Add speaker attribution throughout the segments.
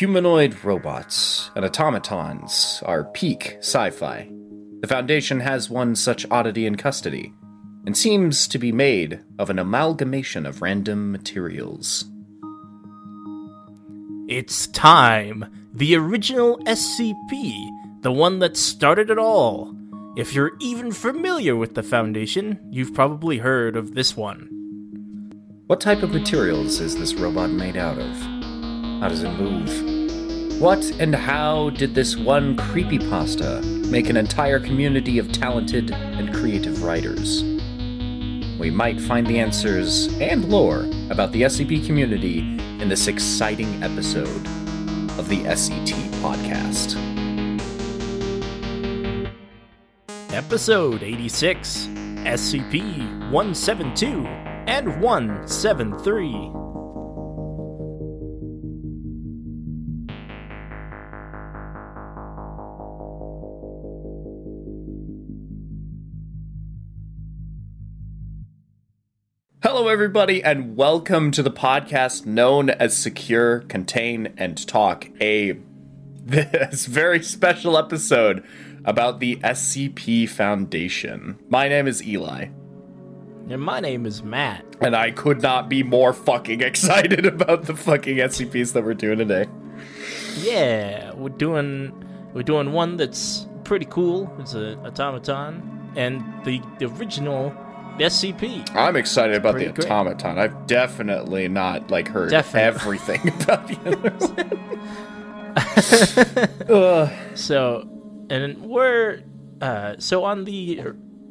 Speaker 1: Humanoid robots and automatons are peak sci fi. The Foundation has one such oddity in custody, and seems to be made of an amalgamation of random materials.
Speaker 2: It's time! The original SCP, the one that started it all. If you're even familiar with the Foundation, you've probably heard of this one.
Speaker 1: What type of materials is this robot made out of? How does it move? What and how did this one creepypasta make an entire community of talented and creative writers? We might find the answers and lore about the SCP community in this exciting episode of the SCT podcast.
Speaker 2: Episode 86 SCP 172 and 173.
Speaker 1: Everybody, and welcome to the podcast known as Secure, Contain, and Talk, a this very special episode about the SCP Foundation. My name is Eli,
Speaker 2: And my name is Matt.
Speaker 1: and I could not be more fucking excited about the fucking SCPs that we're doing today.
Speaker 2: Yeah, we're doing we're doing one that's pretty cool. It's an automaton and the, the original SCP.
Speaker 1: I'm excited about the
Speaker 2: pretty great.
Speaker 1: automaton. I've definitely not like heard
Speaker 2: Definitely.
Speaker 1: everything about the others.
Speaker 2: So, and we're uh, so on the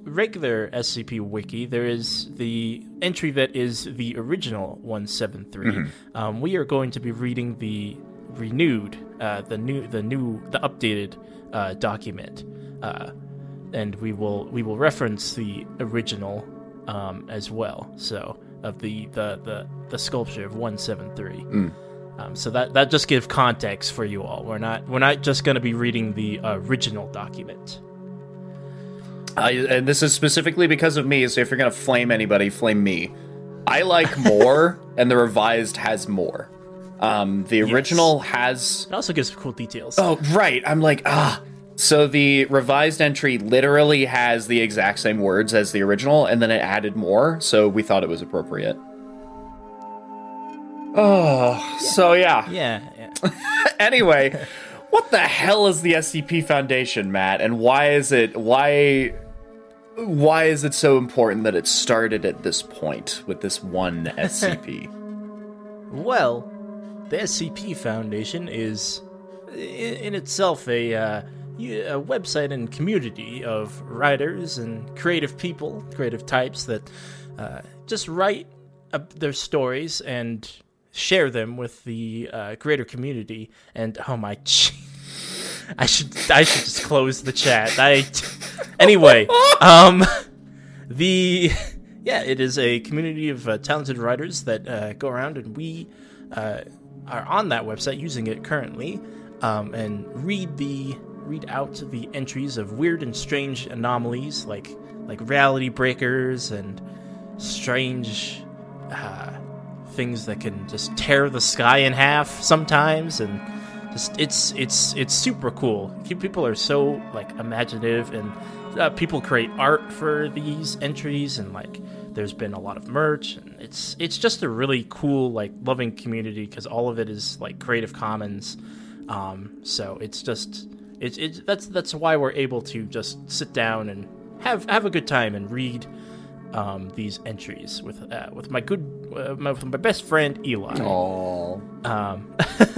Speaker 2: regular SCP wiki, there is the entry that is the original 173. Um, we are going to be reading the renewed, uh, the new, the new, the updated uh, document, uh, and we will we will reference the original um, as well. So of the the the, the sculpture of 173. Um, so that that just gives context for you all. We're not we're not just going to be reading the original document.
Speaker 1: I, and this is specifically because of me, so if you're gonna flame anybody, flame me. I like more, and the revised has more. Um, the original has.
Speaker 2: It also gives cool details.
Speaker 1: Oh, right. I'm like, ah. So the revised entry literally has the exact same words as the original, and then it added more, so we thought it was appropriate. Oh, so yeah.
Speaker 2: Yeah, yeah.
Speaker 1: anyway, what the hell is the SCP Foundation, Matt? And why is it why why is it so important that it started at this point with this one SCP?
Speaker 2: Well, the SCP Foundation is in itself a, uh, a website and community of writers and creative people, creative types that uh, just write uh, their stories and share them with the uh, greater community. And oh my, I should I should just close the chat. I anyway. Um, the yeah, it is a community of uh, talented writers that uh, go around, and we uh, are on that website using it currently, um, and read the read out the entries of weird and strange anomalies like like reality breakers and strange uh, things that can just tear the sky in half sometimes, and just it's it's it's super cool. People are so like imaginative and uh, people create art for these entries and like there's been a lot of merch and it's it's just a really cool like loving community because all of it is like creative commons um so it's just it's it's that's that's why we're able to just sit down and have have a good time and read um these entries with uh, with my good uh, my, with my best friend Eli.
Speaker 1: Oh,
Speaker 2: um,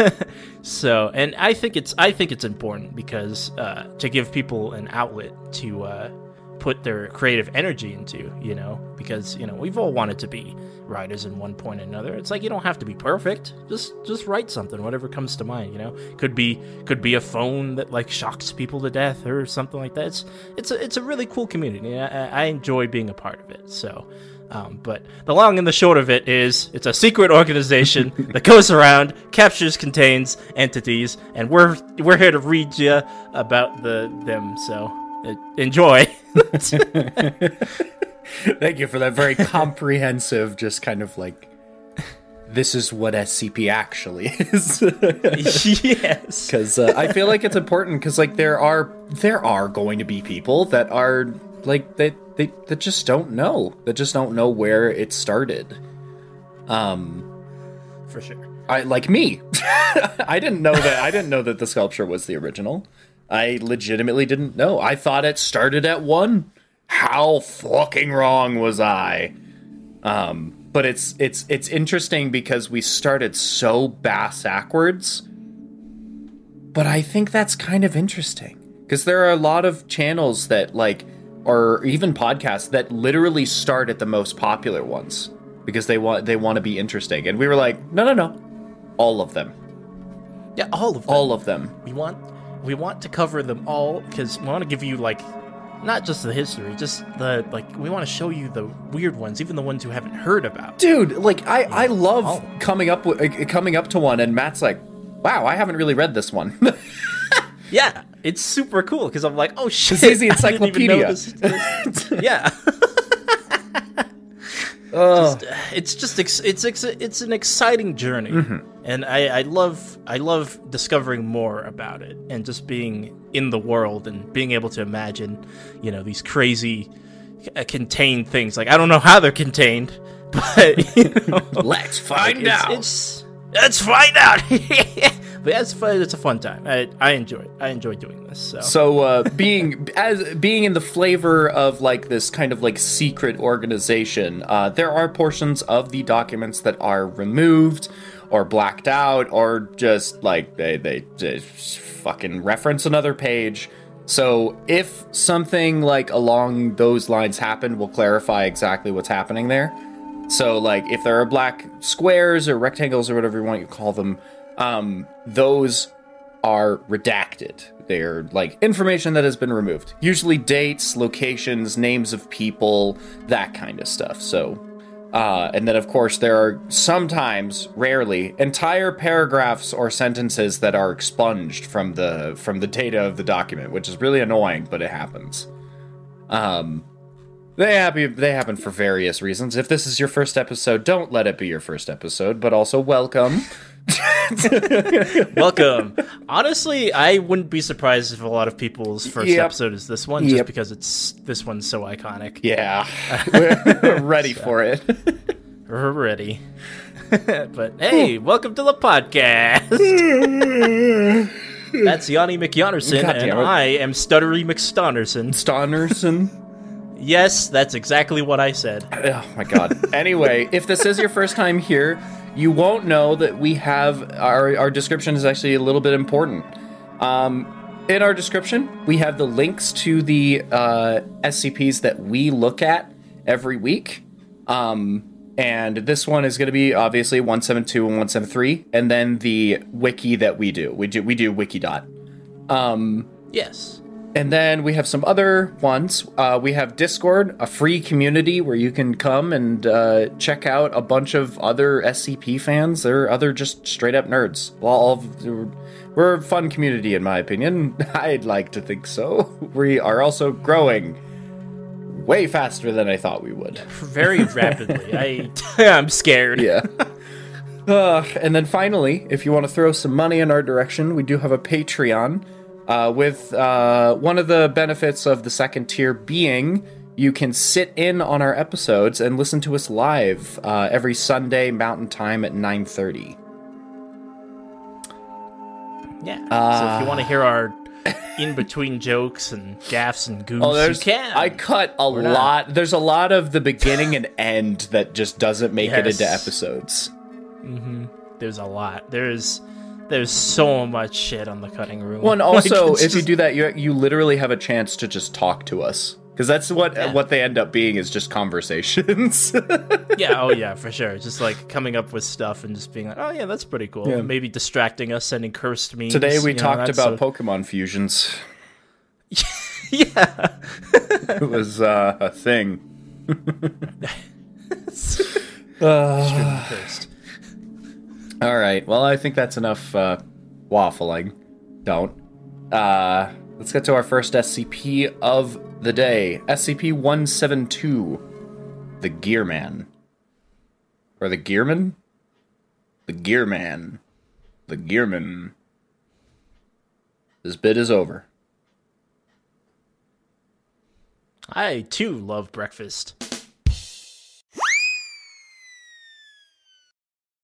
Speaker 2: so, and I think it's I think it's important because uh, to give people an outlet to uh, put their creative energy into, you know, because you know we've all wanted to be writers in one point or another. It's like you don't have to be perfect. Just just write something, whatever comes to mind. You know, could be could be a phone that like shocks people to death or something like that. It's it's a it's a really cool community. I, I enjoy being a part of it. So. Um, but the long and the short of it is, it's a secret organization that goes around, captures, contains entities, and we're we're here to read you about the them. So uh, enjoy.
Speaker 1: thank you for that very comprehensive, just kind of like this is what SCP actually is.
Speaker 2: yes.
Speaker 1: Because uh, I feel like it's important because like there are there are going to be people that are like they, they that just don't know that just don't know where it started. Um,
Speaker 2: For sure.
Speaker 1: I like me. I didn't know that. I didn't know that the sculpture was the original. I legitimately didn't know. I thought it started at one. How fucking wrong was I? Um, but it's it's it's interesting because we started so bass backwards. But I think that's kind of interesting because there are a lot of channels that like or even podcasts that literally start at the most popular ones because they want they want to be interesting. And we were like, no, no, no, all of them,
Speaker 2: Yeah, all of them.
Speaker 1: all of them.
Speaker 2: we want we want to cover them all because we want to give you like not just the history, just the like we want to show you the weird ones, even the ones you haven't heard about.
Speaker 1: dude like i i love
Speaker 2: Oh.
Speaker 1: coming up with uh, coming up to one and matt's like wow i haven't really read this one
Speaker 2: Yeah, it's super cool because I'm like, oh shit,
Speaker 1: he's the
Speaker 2: I didn't even know
Speaker 1: encyclopedia.
Speaker 2: this- this- yeah,
Speaker 1: Ugh.
Speaker 2: it's just ex- it's ex- it's an exciting journey,
Speaker 1: Mm-hmm.
Speaker 2: and I I love I love discovering more about it and just being in the world and being able to imagine, you know, these crazy uh, contained things. Like I don't know how they're contained, but you know,
Speaker 1: let's find
Speaker 2: it's,
Speaker 1: out
Speaker 2: It's, let's find out. but it's fun. It's a fun time. I, I enjoy it. I enjoy doing this. So,
Speaker 1: so uh being as being in the flavor of like this kind of like secret organization uh there are portions of the documents that are removed or blacked out or just like they they just fucking reference another page so if something like along those lines happened we'll clarify exactly what's happening there So, like, if there are black squares or rectangles or whatever you want you call them, um, those are redacted. They're like information that has been removed. Usually dates, locations, names of people, that kind of stuff. So, uh, and then of course there are sometimes, rarely, entire paragraphs or sentences that are expunged from the from the data of the document, which is really annoying, but it happens. Um, they happen, they happen for various reasons. If this is your first episode, don't let it be your first episode, but also welcome.
Speaker 2: welcome. Honestly, I wouldn't be surprised if a lot of people's first
Speaker 1: Yep.
Speaker 2: episode is this one, just because it's this one's so iconic.
Speaker 1: Yeah, we're ready for it.
Speaker 2: We're ready. but hey, hmm. welcome to the podcast. That's Yanni McYonnerson,
Speaker 1: God
Speaker 2: and. I am Stuttery McStonnerson.
Speaker 1: Stonnerson.
Speaker 2: Yes, that's exactly what I said.
Speaker 1: Oh my god. Anyway, if this is your first time here, you won't know that we have our our description is actually a little bit important. Um, in our description, we have the links to the uh, SCPs that we look at every week. Um, and this one is going to be obviously 172 and 173, and then the wiki that we do. We do we do wikidot. Um,
Speaker 2: Yes.
Speaker 1: And then we have some other ones. Uh, we have Discord, a free community where you can come and uh, check out a bunch of other SCP fans. They're other just straight up nerds. Well, all of, we're a fun community, in my opinion. I'd like to think so. We are also growing way faster than I thought we would.
Speaker 2: Very rapidly. I I'm scared.
Speaker 1: Yeah. Uh, and then finally, if you want to throw some money in our direction, we do have a Patreon. Uh, with uh, one of the benefits of the second tier being you can sit in on our episodes and listen to us live uh, every Sunday Mountain Time at 9:30.
Speaker 2: Yeah. so if you want to hear our in between jokes and gaffs and goofs,
Speaker 1: Oh,
Speaker 2: you can.
Speaker 1: I cut a
Speaker 2: not-
Speaker 1: lot. There's a lot of the beginning and end that just doesn't make it into episodes.
Speaker 2: There's a lot. There's there's so much shit on the cutting room.
Speaker 1: Well, and
Speaker 2: Like,
Speaker 1: also,
Speaker 2: it's
Speaker 1: if you do that, you you literally have a chance to just talk to us because that's what
Speaker 2: Yeah.
Speaker 1: what they end up being is just conversations.
Speaker 2: yeah, oh yeah, for sure. Just like coming up with stuff and just being like, oh yeah, that's pretty cool.
Speaker 1: Yeah.
Speaker 2: Maybe distracting us, sending cursed memes.
Speaker 1: Today we
Speaker 2: you know,
Speaker 1: talked about
Speaker 2: so-
Speaker 1: Pokemon fusions.
Speaker 2: yeah.
Speaker 1: It was uh, a thing.
Speaker 2: cursed.
Speaker 1: All right. Well, I think that's enough uh, waffling. Don't. Uh, let's get to our first SCP of the day. SCP 172. The Gearman. Or the Gearman?
Speaker 3: The Gearman. The gearman. This bit is over.
Speaker 2: I too love breakfast.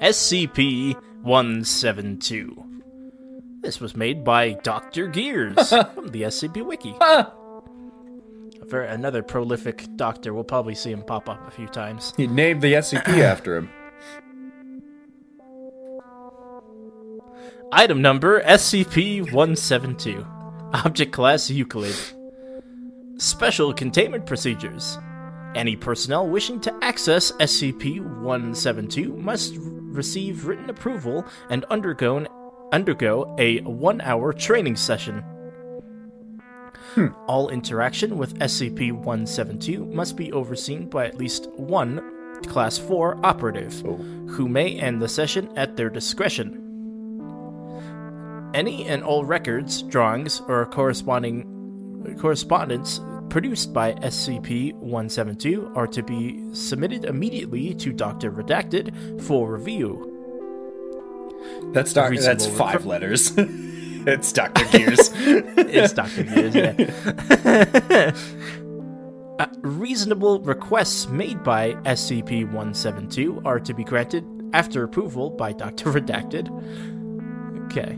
Speaker 2: SCP 172. This was made by Dr. Gears from the SCP Wiki. For another prolific doctor. We'll probably see him pop up a few times.
Speaker 3: He named the SCP after him.
Speaker 2: Item number SCP 172. Object Class Euclid. Special Containment Procedures. Any personnel wishing to access SCP 172 must receive written approval and undergo, undergo a one hour training session. Hmm. All interaction with SCP 172 must be overseen by at least one Class 4 operative, oh. who may end the session at their discretion. Any and all records, drawings, or corresponding correspondence produced by SCP-172 are to be submitted immediately to Dr. Redacted for review.
Speaker 3: That's doc- That's five
Speaker 2: requ-
Speaker 3: letters. it's Doctor Gears.
Speaker 2: It's Dr. Gears, yeah. Uh, reasonable requests made by SCP-172 are to be granted after approval by Dr. Redacted. Okay.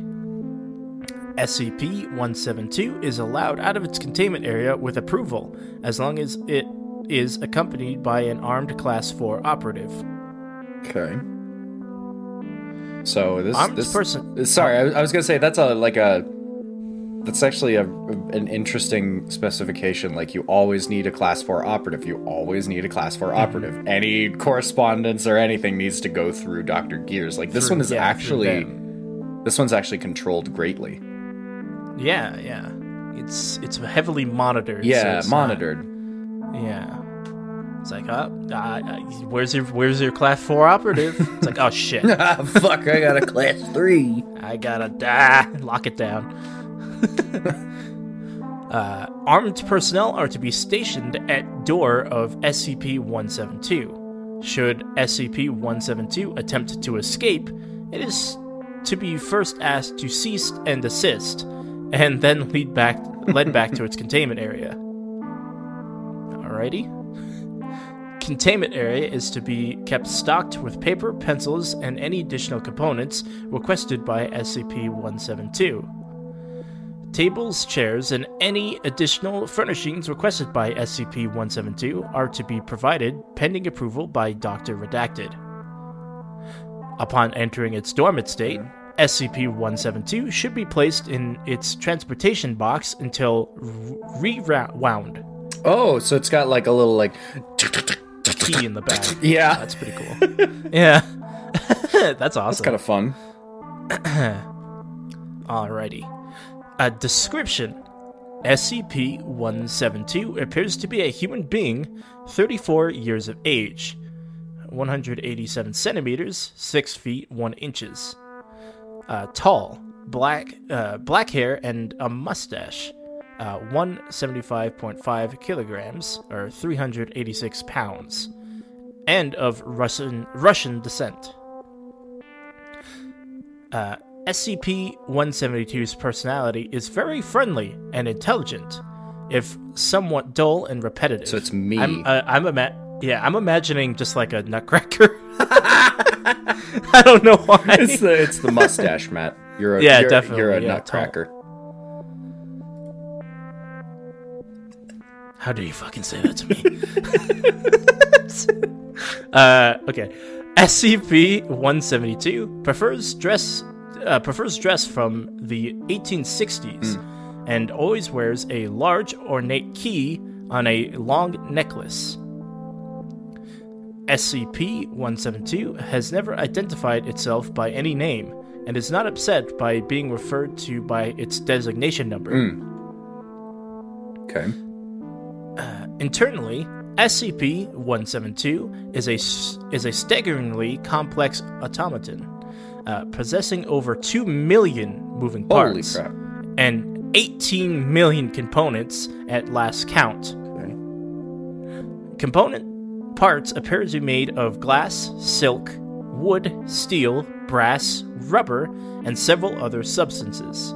Speaker 2: SCP-172 is allowed out of its containment area with approval, as long as it is accompanied by an armed Class 4 operative.
Speaker 3: okay. So this
Speaker 2: Armed
Speaker 3: this
Speaker 2: person-
Speaker 3: Sorry, I, I was gonna say that's a like a. That's actually a an interesting specification. Like you always need a class four operative. You always need a class four
Speaker 2: Mm-hmm.
Speaker 3: operative. Any correspondence or anything needs to go through Doctor Gears. Like this
Speaker 2: Through-
Speaker 3: one is
Speaker 2: yeah,
Speaker 3: actually. This one's actually controlled greatly.
Speaker 2: Yeah, yeah. It's it's heavily monitored. so
Speaker 3: Yeah,
Speaker 2: not-
Speaker 3: monitored.
Speaker 2: Yeah. It's like, uh, uh, uh, where's your where's your class four operative? It's like, oh shit,
Speaker 3: ah, fuck! I got a class three.
Speaker 2: I gotta die. lock it down. uh, armed personnel are to be stationed at door of SCP-172. Should SCP-172 attempt to escape, it is to be first asked to cease and desist, and then lead back led back to its containment area. Alrighty. Containment area is to be kept stocked with paper, pencils, and any additional components requested by SCP 172. Tables, chairs, and any additional furnishings requested by SCP 172 are to be provided pending approval by Dr. Redacted. Upon entering its dormant state, SCP 172 should be placed in its transportation box until rewound.
Speaker 3: Oh, so it's got like a little like.
Speaker 2: Key in the back.
Speaker 3: Yeah,
Speaker 2: That's pretty cool. yeah. That's awesome.
Speaker 3: that's kind of fun.
Speaker 2: Alrighty. A description SCP 172 appears to be a human being, 34 years of age, 187 centimeters, 6 feet 1 inches. Uh, tall, black, uh, black hair, and a mustache. Uh, 175.5 kilograms, or 386 pounds, and of Russian Russian descent. Uh, SCP-172's personality is very friendly and intelligent, if somewhat dull and repetitive.
Speaker 3: So it's me.
Speaker 2: I'm, uh, I'm ima- yeah, I'm imagining just like a nutcracker. I don't know why.
Speaker 3: It's the it's the mustache, Matt. You're a
Speaker 2: Yeah,
Speaker 3: you're,
Speaker 2: definitely,
Speaker 3: You're a
Speaker 2: yeah,
Speaker 3: nutcracker.
Speaker 2: How do you fucking say that to me? uh, okay. SCP-172 prefers dress uh, prefers dress from the 1860s and always wears a large ornate key on a long necklace. SCP 172 has never identified itself by any name and is not upset by being referred to by its designation number.
Speaker 3: Okay.
Speaker 2: Internally, SCP-172 is a is a staggeringly complex automaton, uh, possessing over two million moving
Speaker 3: Holy
Speaker 2: parts
Speaker 3: crap.
Speaker 2: and 18 million components at last count.
Speaker 3: Okay.
Speaker 2: Component parts appear to be made of glass, silk, wood, steel, brass, rubber, and several other substances.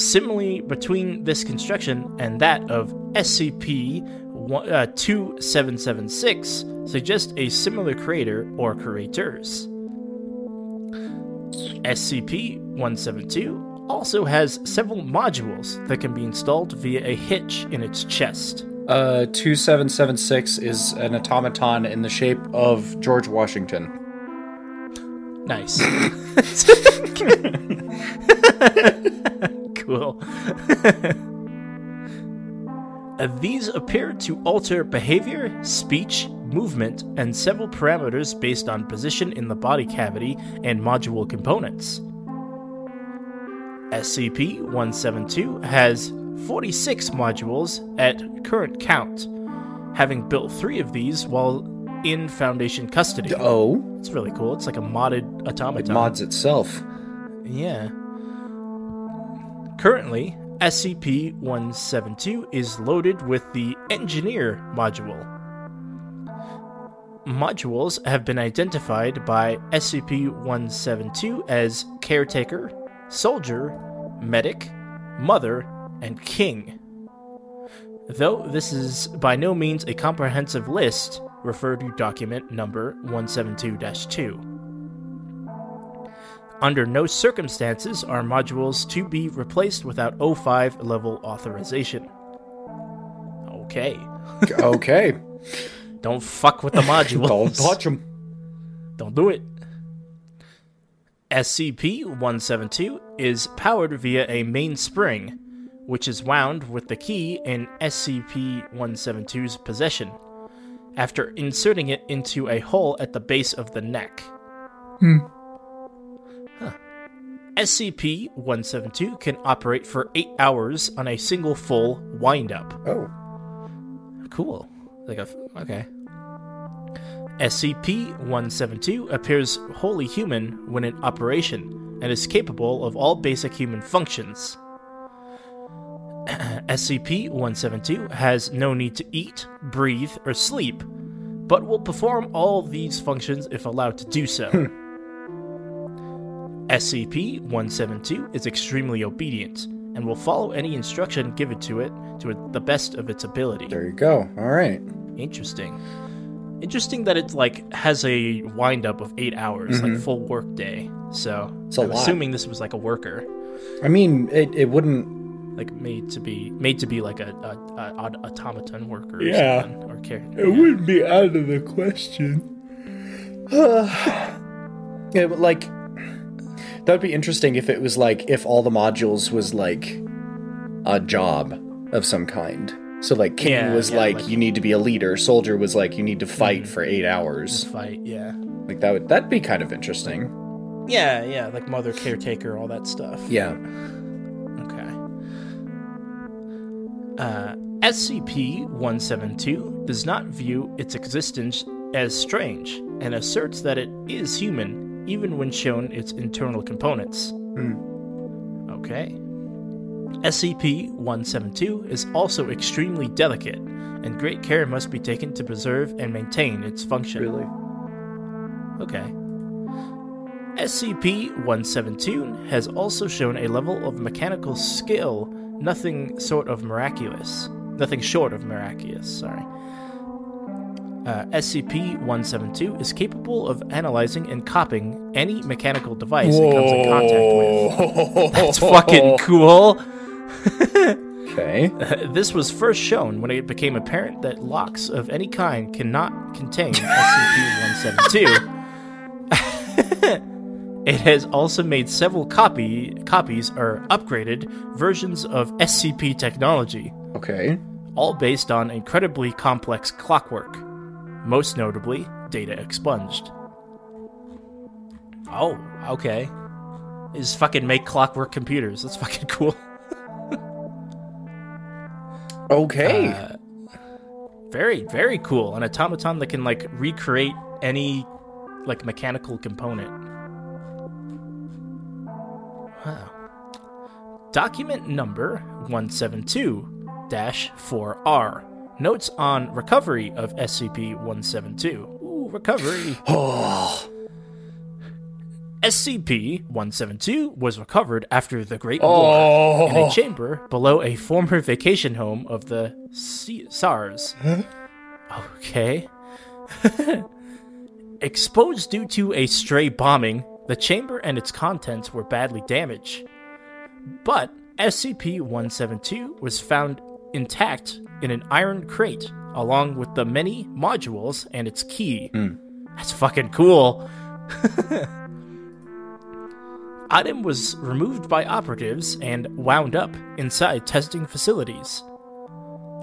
Speaker 2: Similarly, between this construction and that of SCP uh, 2776 suggest a similar creator or creators. SCP 172 also has several modules that can be installed via a hitch in its chest.
Speaker 3: Uh, 2776 is an automaton in the shape of George Washington.
Speaker 2: Nice. cool. Uh, These appear to alter behavior, speech, movement, and several parameters based on position in the body cavity and module components. SCP 172 has 46 modules at current count, having built three of these while in Foundation custody.
Speaker 3: Oh,
Speaker 2: It's really cool. It's like a modded automaton.
Speaker 3: it mods itself.
Speaker 2: Yeah. Currently, SCP 172 is loaded with the Engineer module. Modules have been identified by SCP 172 as Caretaker, Soldier, Medic, Mother, and King. Though this is by no means a comprehensive list, refer to document number 172 2. Under no circumstances are modules to be replaced without O5 level authorization. Okay.
Speaker 3: okay.
Speaker 2: Don't fuck with the modules.
Speaker 3: Don't touch them.
Speaker 2: Don't do it. SCP 172 is powered via a main spring, which is wound with the key in SCP 172's possession, after inserting it into a hole at the base of the neck. Hmm. SCP 172 can operate for 8 hours on a single full wind up.
Speaker 3: Oh.
Speaker 2: Cool. Like a okay. SCP-172 appears wholly human when in operation and is capable of all basic human functions. SCP-172 has no need to eat, breathe, or sleep, but will perform all these functions if allowed to do so. Hmm. SCP-172 is extremely obedient and will follow any instruction given to it to the best of its ability.
Speaker 3: There you go. All right.
Speaker 2: Interesting. Interesting that it like has a wind up of eight hours, like mm-hmm. full work day. So
Speaker 3: It's
Speaker 2: I'm assuming this was like a worker,
Speaker 3: I mean, it, it wouldn't.
Speaker 2: Like made to be made to be like a, a, a, a automaton worker. Or
Speaker 3: Yeah.
Speaker 2: something, or care.
Speaker 3: It wouldn't be out of the question. yeah, but like that would be interesting if it was like if all the modules was like a job of some kind. So like King
Speaker 2: Yeah,
Speaker 3: was
Speaker 2: yeah,
Speaker 3: like,
Speaker 2: like- Mm-hmm.
Speaker 3: you need to be a leader. Soldier was like you need to fight for eight hours.
Speaker 2: fight. Yeah,
Speaker 3: Like that would that'd be kind of interesting.
Speaker 2: yeah, yeah. Like mother caretaker, all that stuff.
Speaker 3: Yeah.
Speaker 2: Uh, SCP-172 does not view its existence as strange and asserts that it is human even when shown its internal components. Okay. SCP-172 is also extremely delicate, and great care must be taken to preserve and maintain its function.
Speaker 3: Really.
Speaker 2: Okay. SCP-172 has also shown a level of mechanical skill nothing sort of miraculous. Nothing short of miraculous, sorry. Uh, SCP-172 is capable of analyzing and copying any mechanical device it comes in contact with. That's fucking cool!
Speaker 3: Okay.
Speaker 2: This was first shown when it became apparent that locks of any kind cannot contain SCP-172. It has also made several copy copies or upgraded versions of SCP technology,
Speaker 3: Okay.
Speaker 2: all based on incredibly complex clockwork. most notably data expunged. Oh, okay. Is fucking make clockwork computers. That's fucking cool.
Speaker 1: Okay.
Speaker 2: Uh, very, very cool. An automaton that can like recreate any like mechanical component. Wow. Document number 172 4R. Notes on recovery of SCP 172. Ooh, recovery.
Speaker 1: oh.
Speaker 2: SCP 172 was recovered after the Great oh. War in a
Speaker 1: Oh.
Speaker 2: chamber below a former vacation home of the C- Tsars. Okay. Exposed due to a stray bombing, the chamber and its contents were badly damaged. But SCP 172 was found intact in an iron crate, along with the many modules and its key. Hmm. That's fucking cool. Item was removed by operatives and wound up inside testing facilities.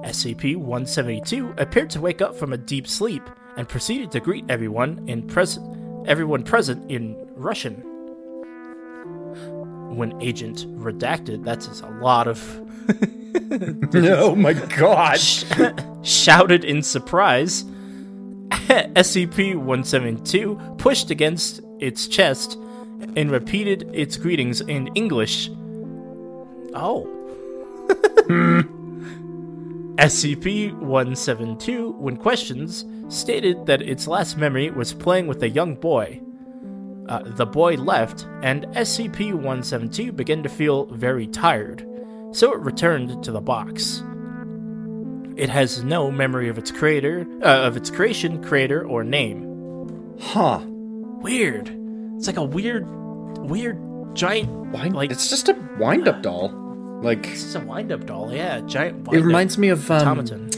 Speaker 2: SCP 172 appeared to wake up from a deep sleep and proceeded to greet everyone in pres- everyone present in Russian. When Agent Redacted, that's a lot of
Speaker 1: oh my god.
Speaker 2: shouted in surprise. SCP 172 pushed against its chest and repeated its greetings in English. Oh. Hmm. SCP 172, when questions, stated that its last memory was playing with a young boy. Uh, the boy left, and SCP 172 began to feel very tired, so it returned to the box. It has no memory of its creator, uh, of its creation, creator, or name.
Speaker 1: Huh.
Speaker 2: Weird. It's like a weird, weird giant.
Speaker 1: Wind-
Speaker 2: like
Speaker 1: it's just a wind up doll. Like
Speaker 2: it's just a wind-up doll. Yeah, giant.
Speaker 1: it
Speaker 2: wind-up
Speaker 1: reminds me of um,
Speaker 2: automaton.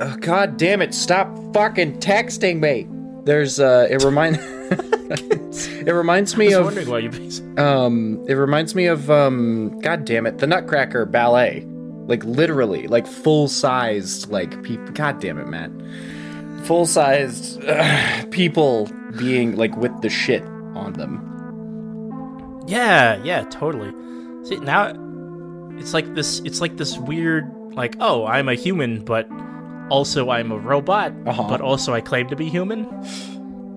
Speaker 1: Oh, God damn it! Stop fucking texting me. There's uh, it remind. it reminds
Speaker 2: I
Speaker 1: me
Speaker 2: was
Speaker 1: of
Speaker 2: wondering why you.
Speaker 1: um, it reminds me of um, God damn it, the Nutcracker ballet. Like literally, like full sized, like people. God damn it, Matt. Full sized uh, people being like with the shit on them.
Speaker 2: Yeah, yeah, totally. See now, it's like this. It's like this weird, like, oh, I'm a human, but also I'm a robot,
Speaker 1: Uh-huh.
Speaker 2: but also I claim to be human,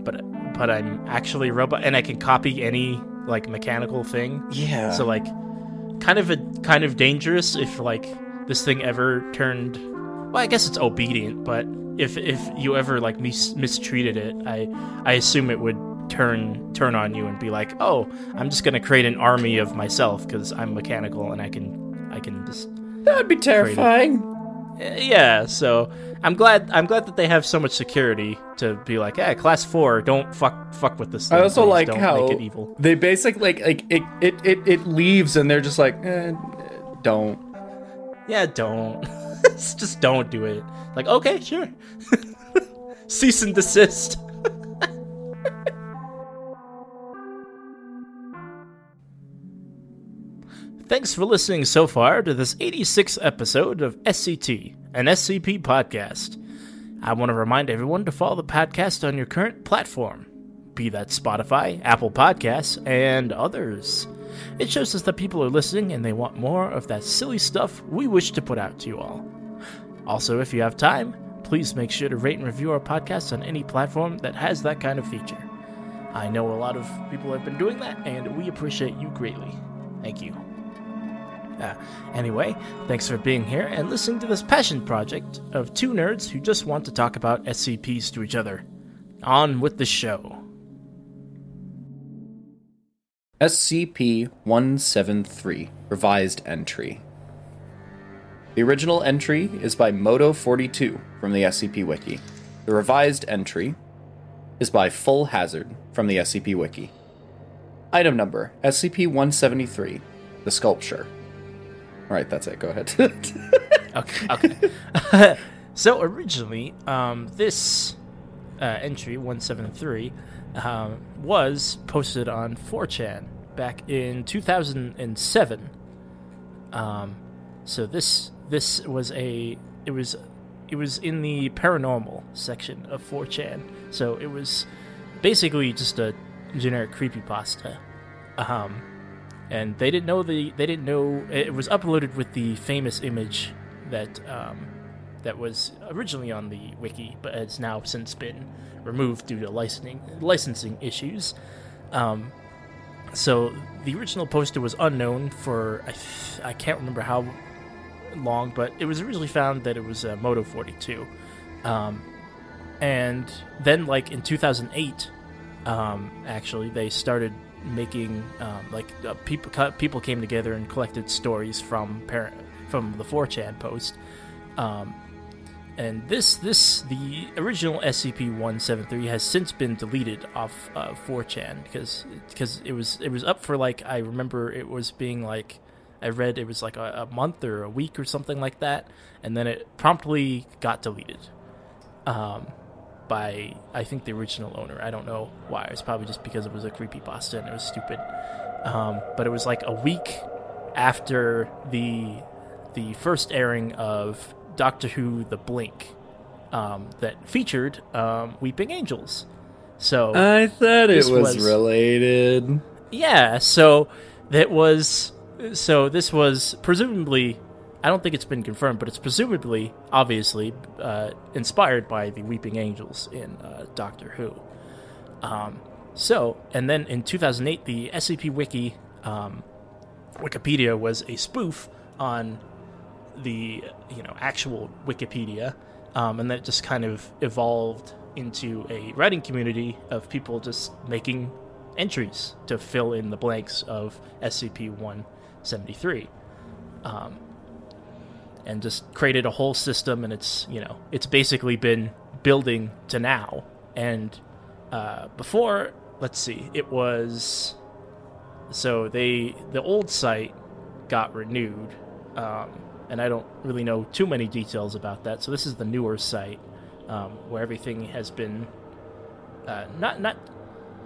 Speaker 2: but but I'm actually a robot, and I can copy any like mechanical thing.
Speaker 1: Yeah.
Speaker 2: So like, kind of a kind of dangerous if like this thing ever turned. Well, I guess it's obedient, but if if you ever like mis- mistreated it, I I assume it would turn turn on you and be like, oh, I'm just gonna create an army of myself because I'm mechanical and I can I can just
Speaker 1: that would be terrifying.
Speaker 2: Uh, yeah. So I'm glad I'm glad that they have so much security to be like, yeah, class four, don't fuck fuck with this. Thing,
Speaker 1: I also
Speaker 2: please.
Speaker 1: like
Speaker 2: don't
Speaker 1: how
Speaker 2: make it evil.
Speaker 1: they basically like like it it, it it leaves and they're just like eh, don't.
Speaker 2: Yeah, don't. Just don't do it. Like, okay, sure. Cease and desist. Thanks for listening so far to this 86th episode of SCT, an SCP podcast. I want to remind everyone to follow the podcast on your current platform, be that Spotify, Apple Podcasts, and others. It shows us that people are listening and they want more of that silly stuff we wish to put out to you all. Also, if you have time, please make sure to rate and review our podcast on any platform that has that kind of feature. I know a lot of people have been doing that, and we appreciate you greatly. Thank you. Uh, anyway, thanks for being here and listening to this passion project of two nerds who just want to talk about SCPs to each other. On with the show.
Speaker 1: SCP 173 Revised Entry. The original entry is by Moto42 from the SCP Wiki. The revised entry is by Full Hazard from the SCP Wiki. Item number SCP 173 The Sculpture. Alright, that's it. Go ahead.
Speaker 2: Okay. okay. so originally, um, this uh, entry 173 um, was posted on 4chan back in 2007. Um, so this this was a it was it was in the paranormal section of 4chan. So it was basically just a generic creepypasta. Um, and they didn't know the they didn't know it was uploaded with the famous image that um, that was originally on the wiki, but has now since been removed due to licensing licensing issues. Um, so the original poster was unknown for I, th- I can't remember how long, but it was originally found that it was a Moto 42. Um, and then, like in 2008, um, actually, they started making um, like uh, people people came together and collected stories from parent from the 4chan post. Um, and this this the original SCP-173 has since been deleted off uh, 4chan because because it was it was up for like I remember it was being like I read it was like a, a month or a week or something like that, and then it promptly got deleted. Um, by I think the original owner. I don't know why. It's probably just because it was a creepy pasta and it was stupid. Um, but it was like a week after the the first airing of Doctor Who: The Blink um, that featured um, Weeping Angels. So
Speaker 1: I thought it was,
Speaker 2: was-
Speaker 1: related.
Speaker 2: yeah, so that was so this was presumably I don't think it's been confirmed, but it's presumably obviously uh, inspired by the Weeping Angels in uh, Doctor Who. Um, so, and then in 2008, the SCP Wiki um, Wikipedia was a spoof on the you know actual Wikipedia, um, and that just kind of evolved into a writing community of people just making entries to fill in the blanks of SCP-173, um, and just created a whole system. And it's you know it's basically been building to now. And uh, before, let's see, it was so they the old site got renewed um, and i don't really know too many details about that so this is the newer site um, where everything has been uh, not not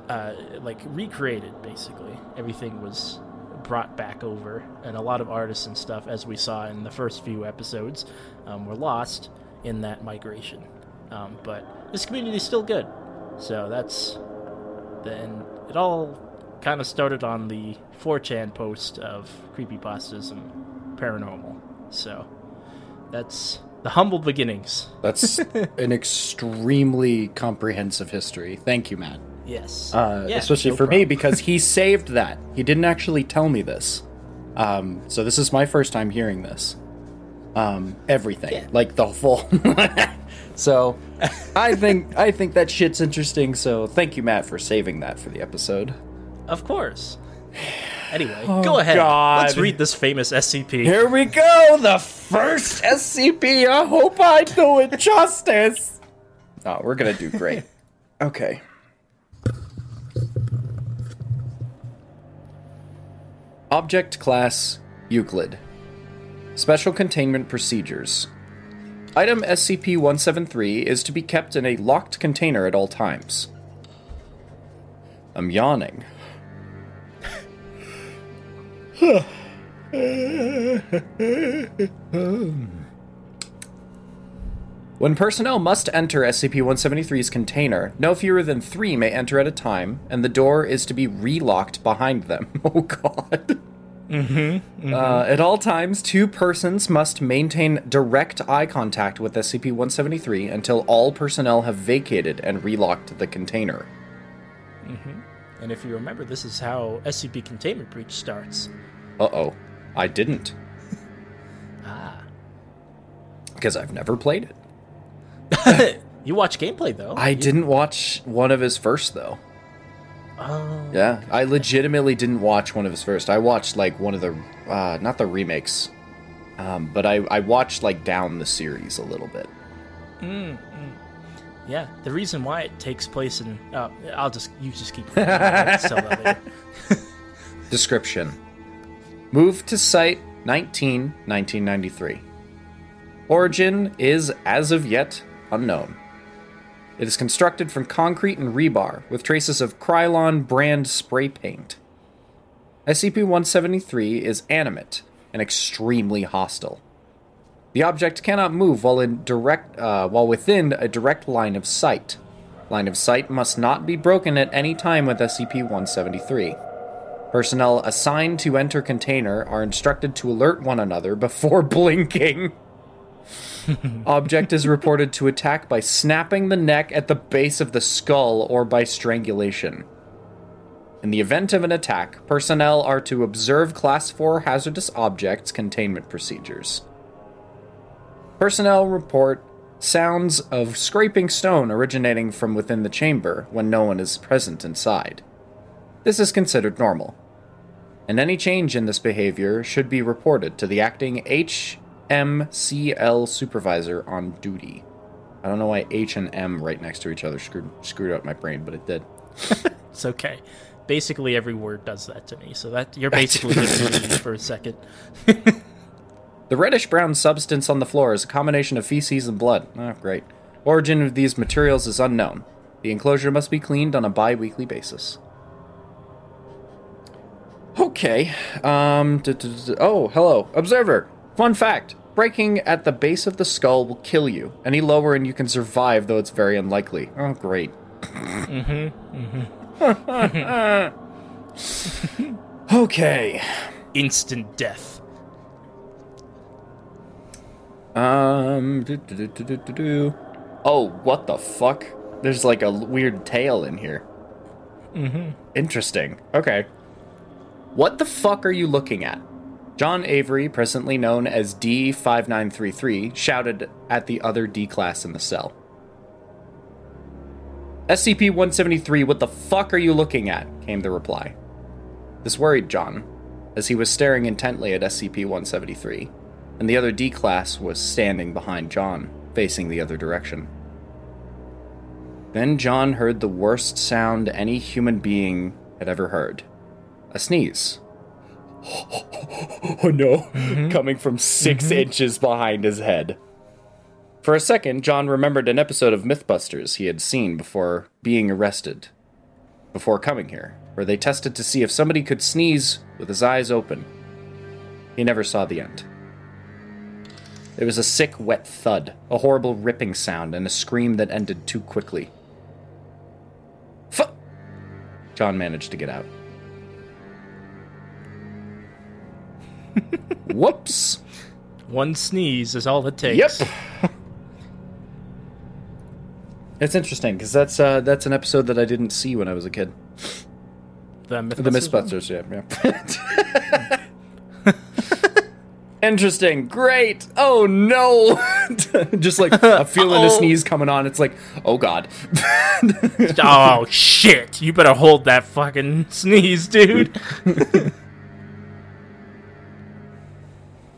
Speaker 2: uh, like recreated basically everything was brought back over and a lot of artists and stuff as we saw in the first few episodes um, were lost in that migration um, but this community is still good so that's then it all kind of started on the 4chan post of creepypastas and paranormal. So that's the humble beginnings.
Speaker 1: That's an extremely comprehensive history. Thank you, Matt.
Speaker 2: Yes.
Speaker 1: Uh,
Speaker 2: Yeah,
Speaker 1: especially
Speaker 2: no
Speaker 1: for me because he saved that. He didn't actually tell me this. Um, so this is my first time hearing this. Um, everything,
Speaker 2: Yeah.
Speaker 1: like the full. so, I think I think that shit's interesting. So thank you, Matt, for saving that for the episode.
Speaker 2: Of course. Anyway, go ahead.
Speaker 1: Oh, God.
Speaker 2: Let's read this famous SCP.
Speaker 1: Here we go, the first SCP. I hope I do it justice. Oh, we're gonna do great. Okay. Object Class Euclid. Special Containment Procedures. Item SCP 173 is to be kept in a locked container at all times. I'm yawning. When personnel must enter SCP-173's container, no fewer than three may enter at a time, and the door is to be relocked behind them. Oh god. Mm-hmm, Uh, at all times, two persons must maintain direct eye contact with SCP-173 until all personnel have vacated and relocked the container. Mhm.
Speaker 2: And if you remember, this is how SCP Containment Breach starts.
Speaker 1: Uh-oh. I didn't.
Speaker 2: Ah.
Speaker 1: Because I've never played it.
Speaker 2: You watch gameplay, though.
Speaker 1: I didn't watch one of his first, though.
Speaker 2: Oh.
Speaker 1: Yeah, I legitimately didn't watch one of his first. I watched like one of the, uh, not the remakes, um, but I I watched like down the series a little bit.
Speaker 2: Yeah, the reason why it takes place in. Uh, I'll just. You just keep. I'll tell that later.
Speaker 1: Description: Move to Site 19, 1993. Origin is as of yet unknown. It is constructed from concrete and rebar with traces of Krylon brand spray paint. SCP 173 is animate and extremely hostile. The object cannot move while in direct uh, while within a direct line of sight. Line of sight must not be broken at any time with SCP-173. Personnel assigned to enter container are instructed to alert one another before blinking. Object is reported to attack by snapping the neck at the base of the skull or by strangulation. In the event of an attack, personnel are to observe Class 4 hazardous objects containment procedures. Personnel report sounds of scraping stone originating from within the chamber when no one is present inside. This is considered normal, and any change in this behavior should be reported to the acting HMCL supervisor on duty. I don't know why H and M right next to each other screwed, screwed up my brain, but it did.
Speaker 2: It's okay. Basically, every word does that to me. So that you're basically just for a second.
Speaker 1: The reddish brown substance on the floor is a combination of feces and blood. Oh, great. Origin of these materials is unknown. The enclosure must be cleaned on a bi weekly basis. Okay. Um. d- d- d- Oh, hello. Observer. Fun fact breaking at the base of the skull will kill you. Any lower and you can survive, though it's very unlikely. Oh, great. okay.
Speaker 2: Instant death.
Speaker 1: Um. do, do, do. Oh, what the fuck? There's like a weird tail in here. Mm-hmm. Interesting. Okay. What the fuck are you looking at? John Avery, presently known as D5933, shouted at the other D class in the cell. SCP 173, what the fuck are you looking at? came the reply. This worried John, as he was staring intently at SCP 173, and the other D class was standing behind John, facing the other direction. Then John heard the worst sound any human being had ever heard a sneeze. Oh no, mm-hmm. coming from 6 mm-hmm. inches behind his head. For a second, John remembered an episode of Mythbusters he had seen before being arrested, before coming here, where they tested to see if somebody could sneeze with his eyes open. He never saw the end. There was a sick, wet thud, a horrible ripping sound, and a scream that ended too quickly. F- John managed to get out. Whoops.
Speaker 2: One sneeze is all it takes.
Speaker 1: Yep. It's interesting because that's uh, that's an episode that I didn't see when I was a kid.
Speaker 2: The Mythbusters.
Speaker 1: The Mythbusters, yeah, yeah. Interesting, great. Oh no! Just like a feeling a
Speaker 2: Uh-oh.
Speaker 1: sneeze coming on. It's like, oh god.
Speaker 2: oh shit! You better hold that fucking sneeze, dude.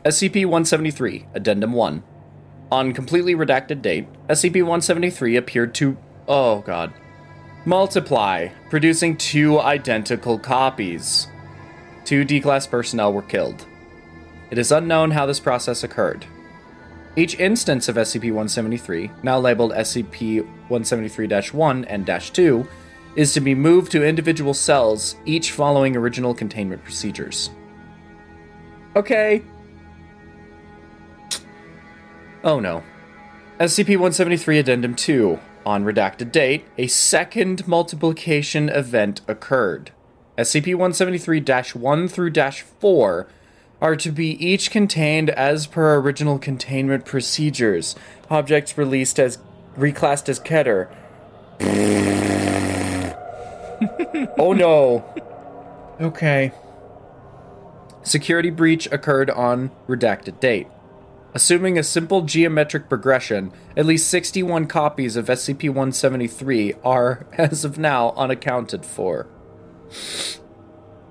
Speaker 1: SCP 173, Addendum 1. On completely redacted date, SCP 173 appeared to. Oh god. Multiply, producing two identical copies. Two D class personnel were killed. It is unknown how this process occurred. Each instance of SCP 173, now labeled SCP 173 1 and 2, is to be moved to individual cells, each following original containment procedures. Okay, Oh no. SCP 173 Addendum 2. On redacted date, a second multiplication event occurred. SCP 173 1 through 4 are to be each contained as per original containment procedures. Objects released as reclassed as Keter. oh no. Okay. Security breach occurred on redacted date. Assuming a simple geometric progression, at least 61 copies of SCP 173 are, as of now, unaccounted for.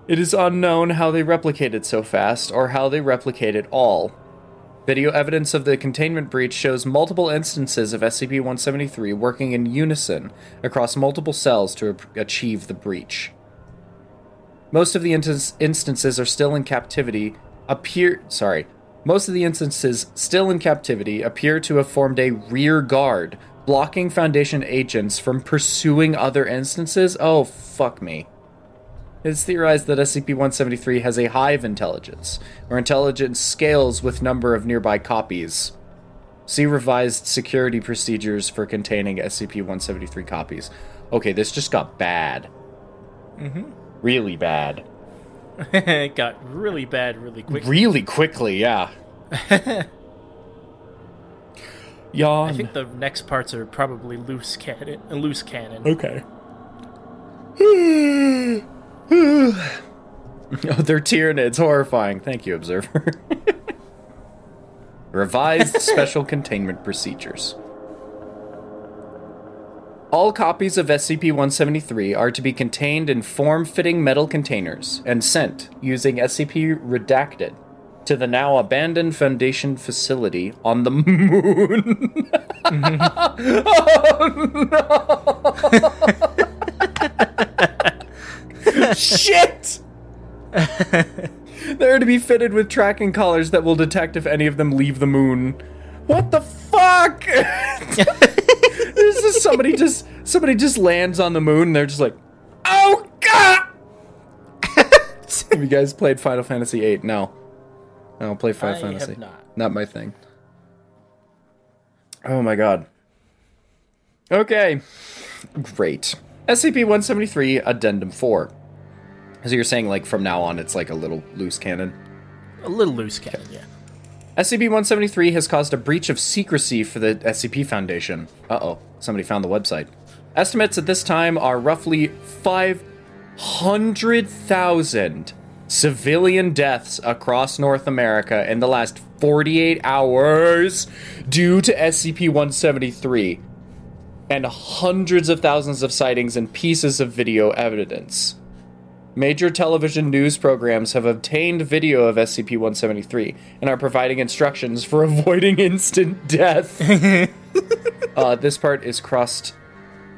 Speaker 1: It is unknown how they replicated so fast, or how they replicated all. Video evidence of the containment breach shows multiple instances of SCP 173 working in unison across multiple cells to achieve the breach. Most of the instances are still in captivity, appear. Sorry. Most of the instances still in captivity appear to have formed a rear guard, blocking Foundation agents from pursuing other instances. Oh, fuck me. It's theorized that SCP-173 has a hive intelligence, where intelligence scales with number of nearby copies. See revised security procedures for containing SCP-173 copies. Okay, this just got bad. Mm-hmm. Really bad.
Speaker 2: It got really bad really quick.
Speaker 1: Really quickly, yeah. Yawn.
Speaker 2: I think the next parts are probably loose cannon. Uh, loose cannon.
Speaker 1: Okay. oh, they're Tyranids. Horrifying. Thank you, Observer. Revised Special Containment Procedures. All copies of SCP 173 are to be contained in form fitting metal containers and sent using SCP Redacted to the now abandoned Foundation facility on the moon. oh no! Shit! They're to be fitted with tracking collars that will detect if any of them leave the moon. What the fuck? There's just somebody just somebody just lands on the moon and they're just like, oh god. have you guys played Final Fantasy VIII? No. I don't play Final
Speaker 2: I
Speaker 1: Fantasy.
Speaker 2: have not.
Speaker 1: Not my thing. Oh my god. Okay. Great. SCP-173 Addendum 4. So you're saying like from now on it's like a little loose cannon?
Speaker 2: A little loose cannon, yeah.
Speaker 1: SCP-173 has caused a breach of secrecy for the SCP Foundation. Uh-oh, somebody found the website. Estimates at this time are roughly 500,000 civilian deaths across North America in the last 48 hours due to SCP-173 and hundreds of thousands of sightings and pieces of video evidence. Major television news programs have obtained video of SCP 173 and are providing instructions for avoiding instant death. uh, this part is crossed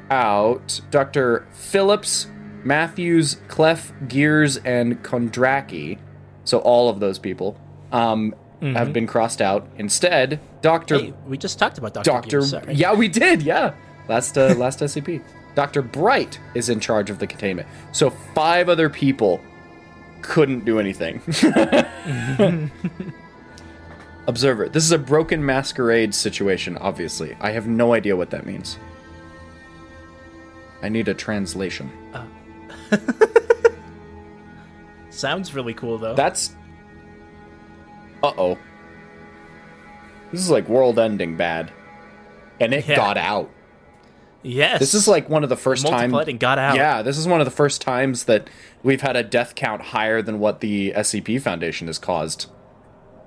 Speaker 1: out. Dr. Phillips, Matthews, Clef, Gears, and Kondraki, so all of those people, um, have been crossed out. Instead, Dr.
Speaker 2: Hey, we just talked about Dr.
Speaker 1: Doctor,
Speaker 2: Gears,
Speaker 1: yeah, we did, yeah. Last uh, last SCP. Doctor Bright is in charge of the containment. So five other people couldn't do anything. Observer, this is a broken masquerade situation. Obviously, I have no idea what that means. I need a translation.
Speaker 2: Sounds really cool, though.
Speaker 1: That's. Uh oh. This is like world ending bad. And it
Speaker 2: Yeah.
Speaker 1: got out.
Speaker 2: Yes.
Speaker 1: This is like one of the first times.
Speaker 2: and got out.
Speaker 1: Yeah, this is one of the first times that we've had a death count higher than what the SCP Foundation has caused.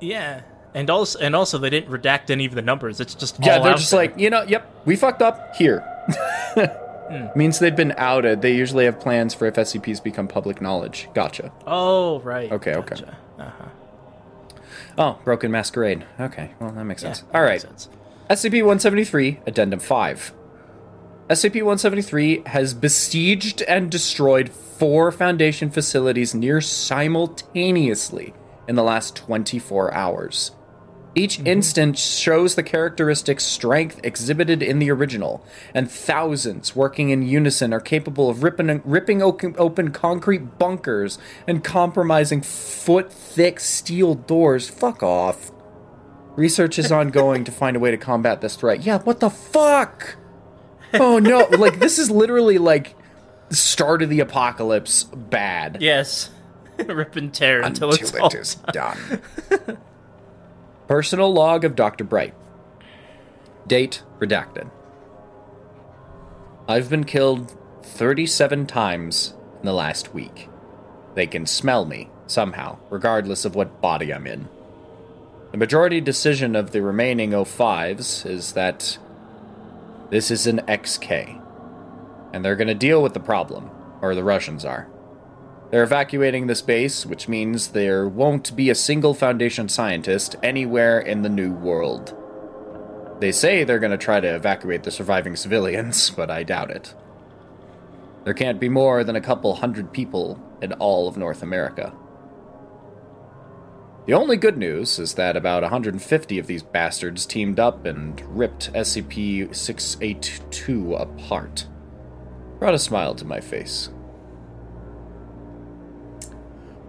Speaker 2: Yeah. And also, and also, they didn't redact any of the numbers. It's just
Speaker 1: yeah, they're just
Speaker 2: there.
Speaker 1: like you know, yep, we fucked up here. mm. Means they've been outed. They usually have plans for if SCPs become public knowledge. Gotcha.
Speaker 2: Oh right.
Speaker 1: Okay.
Speaker 2: Gotcha. Okay. Uh-huh.
Speaker 1: Oh, broken masquerade. Okay. Well, that makes
Speaker 2: yeah,
Speaker 1: sense. All right. SCP-173, Addendum Five. SCP-173 has besieged and destroyed four Foundation facilities near simultaneously in the last 24 hours. Each mm-hmm. instance shows the characteristic strength exhibited in the original, and thousands working in unison are capable of ripping, ripping open concrete bunkers and compromising foot thick steel doors. Fuck off. Research is ongoing to find a way to combat this threat. Yeah, what the fuck? Oh no, like this is literally like start of the apocalypse bad.
Speaker 2: Yes. Rip and tear until, it's all
Speaker 1: done. Personal log of Dr. Bright. Date redacted. I've been killed 37 times in the last week. They can smell me, somehow, regardless of what body I'm in. The majority decision of the remaining O5s is that this is an XK. And they're going to deal with the problem, or the Russians are. They're evacuating this base, which means there won't be a single Foundation scientist anywhere in the New World. They say they're going to try to evacuate the surviving civilians, but I doubt it. There can't be more than a couple hundred people in all of North America. The only good news is that about 150 of these bastards teamed up and ripped SCP 682 apart. Brought a smile to my face.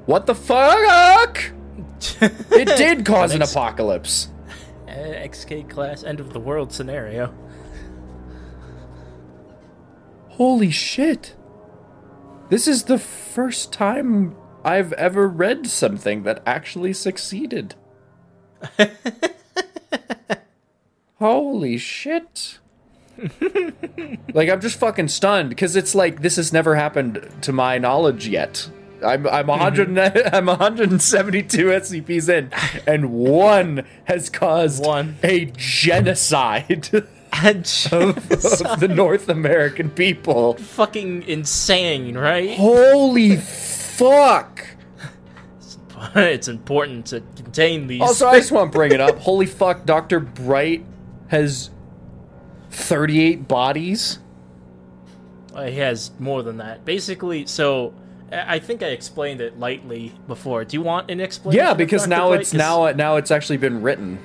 Speaker 1: What the fuck? It did cause an apocalypse.
Speaker 2: Uh, XK class end of the world scenario.
Speaker 1: Holy shit. This is the first time I've ever read something that actually succeeded. Holy shit. like I'm just fucking stunned because it's like this has never happened to my knowledge yet. I'm I'm 100 mm-hmm. I'm 172 SCPs in and one has caused
Speaker 2: One.
Speaker 1: a genocide
Speaker 2: And
Speaker 1: of the North American people.
Speaker 2: fucking insane, right?
Speaker 1: Holy fuck!
Speaker 2: it's important to contain these.
Speaker 1: Also, I just want to bring it up. Holy fuck, Dr. Bright has 38 bodies.
Speaker 2: Uh, he has more than that. Basically, so I think I explained it lightly before. Do you want an explanation?
Speaker 1: Yeah, because now
Speaker 2: Bright?
Speaker 1: it's now now it's actually been written.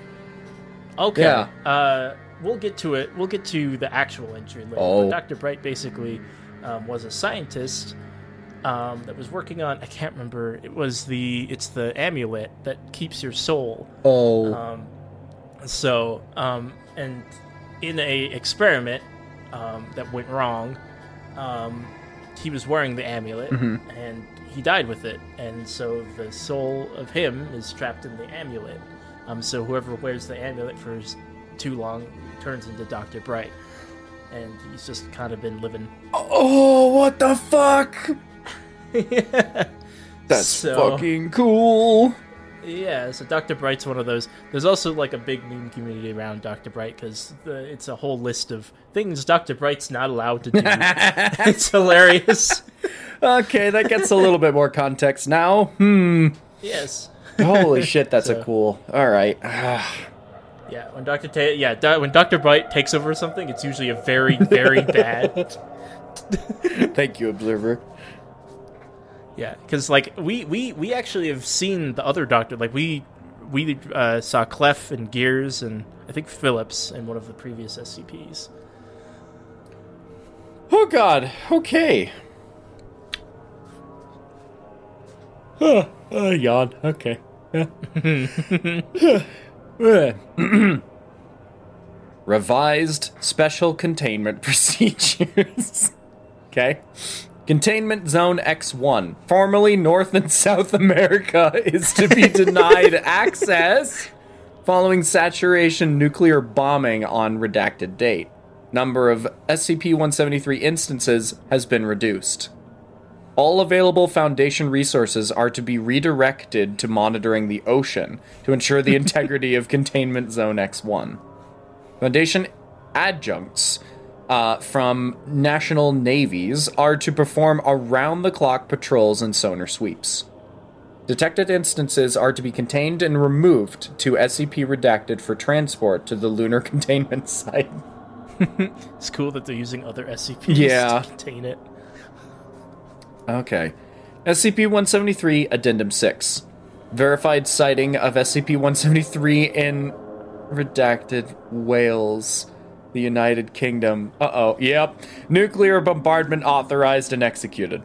Speaker 2: Okay.
Speaker 1: Yeah.
Speaker 2: Uh, we'll get to it. We'll get to the actual entry later.
Speaker 1: Oh.
Speaker 2: Dr. Bright basically um, was a scientist um, that was working on. I can't remember. It was the. It's the amulet that keeps your soul.
Speaker 1: Oh.
Speaker 2: Um, so, um, and in a experiment um, that went wrong, um, he was wearing the amulet and he died with it, and so the soul of him is trapped in the amulet. Um, so whoever wears the amulet for too long turns into Doctor Bright, and he's just kind of been living.
Speaker 1: oh, what the fuck? That's
Speaker 2: So-
Speaker 1: fucking cool.
Speaker 2: Yeah, so Dr. Bright's one of those. There's also like a big meme community around Dr. Bright because it's a whole list of things Dr. Bright's not allowed to do. it's hilarious.
Speaker 1: Okay, that gets a little bit more context now. Hmm.
Speaker 2: Yes.
Speaker 1: Holy shit, that's a cool. All right.
Speaker 2: Yeah, when Dr. Ta- yeah, Do- when Dr. Bright takes over something, it's usually a very, very bad.
Speaker 1: Thank you, Observer.
Speaker 2: Yeah, because like we we we actually have seen the other Doctor. Like we we uh, saw Clef and Gears and I think Phillips in one of the previous SCPs.
Speaker 1: Oh god. Okay. Huh. Uh, yawn. Okay. Revised special containment procedures. okay. Containment Zone X1, formerly North and South America, is to be denied access following saturation nuclear bombing on redacted date. Number of SCP 173 instances has been reduced. All available Foundation resources are to be redirected to monitoring the ocean to ensure the integrity of Containment Zone X1. Foundation adjuncts uh, from national navies are to perform around the clock patrols and sonar sweeps. Detected instances are to be contained and removed to SCP redacted for transport to the lunar containment site.
Speaker 2: It's cool that they're using other SCPs
Speaker 1: Yeah.
Speaker 2: to contain it.
Speaker 1: Okay. SCP 173, Addendum 6. Verified sighting of SCP 173 in redacted Wales, the United Kingdom. Uh oh, yep. Nuclear bombardment authorized and executed.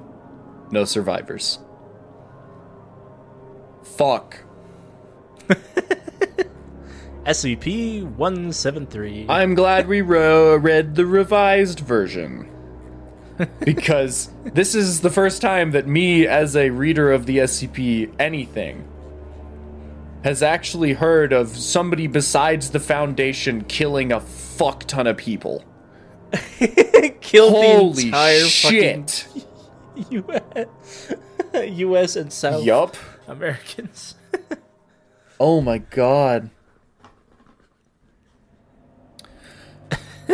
Speaker 1: No survivors. Fuck.
Speaker 2: SCP 173.
Speaker 1: I'm glad we ro- read the revised version. because this is the first time that me, as a reader of the SCP anything, has actually heard of somebody besides the Foundation killing a fuck ton of people.
Speaker 2: Killed
Speaker 1: Holy
Speaker 2: the entire
Speaker 1: shit!
Speaker 2: fucking US, US and South
Speaker 1: Yup.
Speaker 2: Americans.
Speaker 1: Oh my god.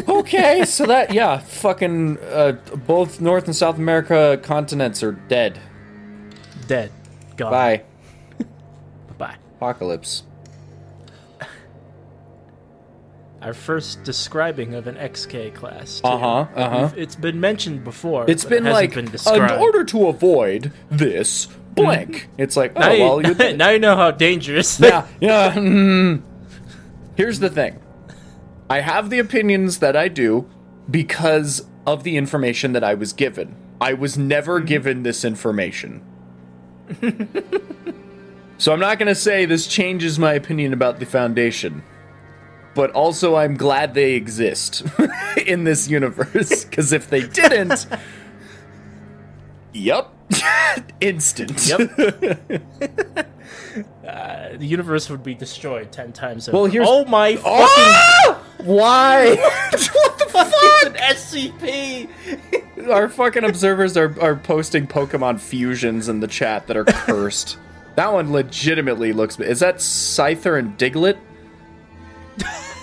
Speaker 1: okay, so that yeah, fucking uh, both North and South America continents are dead.
Speaker 2: Dead. Gone.
Speaker 1: Bye.
Speaker 2: Bye.
Speaker 1: Apocalypse.
Speaker 2: Our first describing of an XK class. too.
Speaker 1: Uh-huh, uh-huh.
Speaker 2: We've- It's been mentioned before.
Speaker 1: It's been
Speaker 2: it
Speaker 1: like
Speaker 2: been
Speaker 1: in order to avoid this blank. It's like oh
Speaker 2: now, you,
Speaker 1: well you did.
Speaker 2: now you know how dangerous.
Speaker 1: yeah yeah. mm. Here's the thing. I have the opinions that I do because of the information that I was given. I was never given this information.
Speaker 4: so I'm not going to say this changes my opinion about the Foundation, but also I'm glad they exist in this universe because if they didn't, yep, instant.
Speaker 2: Yep. uh, the universe would be destroyed ten times over.
Speaker 4: Well, here's-
Speaker 2: oh my fucking
Speaker 4: Ah! Why? what the fuck?
Speaker 2: it's an SCP.
Speaker 4: Our fucking observers are, are posting Pokemon fusions in the chat that are cursed. that one legitimately looks. Is that Scyther and Diglett?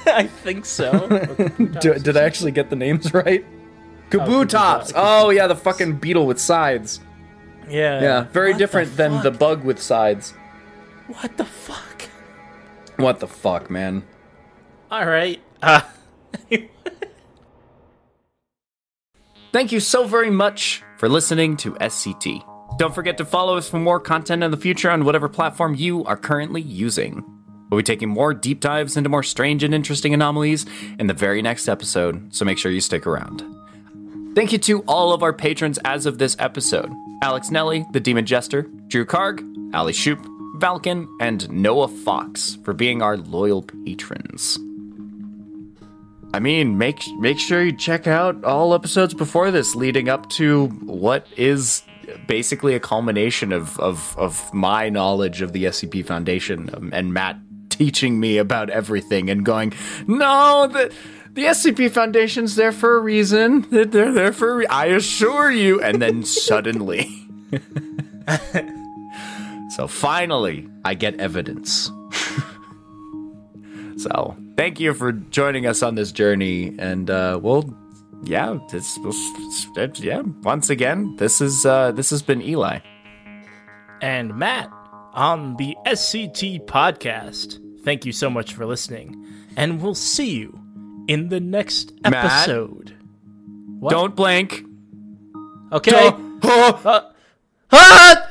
Speaker 2: I think so.
Speaker 4: Do, did I actually get the names right? Kabutops! Oh, yeah, the fucking beetle with sides.
Speaker 2: Yeah.
Speaker 4: Yeah, very
Speaker 2: What the
Speaker 4: different than the bug with sides.
Speaker 2: What the fuck?
Speaker 4: What the fuck, man?
Speaker 2: All right. Uh,
Speaker 1: Thank you so very much for listening to SCT. Don't forget to follow us for more content in the future on whatever platform you are currently using. We'll be taking more deep dives into more strange and interesting anomalies in the very next episode, so make sure you stick around. Thank you to all of our patrons as of this episode Alex Nelly, the Demon Jester, Drew Karg, Ali Shoop, Valken, and Noah Fox for being our loyal patrons. I mean, make make sure you check out all episodes before this, leading up to what is basically a culmination of of, of my knowledge of the SCP Foundation um, and Matt teaching me about everything and going, no, the the SCP Foundation's there for a reason. They're, they're there for a re- I assure you. And then suddenly, so finally, I get evidence. So thank you for joining us on this journey, and uh, we'll, yeah, this, this- yeah. Once again, this is uh, this has been Eli.
Speaker 2: and Matt on the SCT podcast. Thank you so much for listening, and we'll see you in the next
Speaker 1: Matt?
Speaker 2: episode. What?
Speaker 1: Don't blink.
Speaker 2: Okay.
Speaker 1: Don't-
Speaker 2: Uh, ah!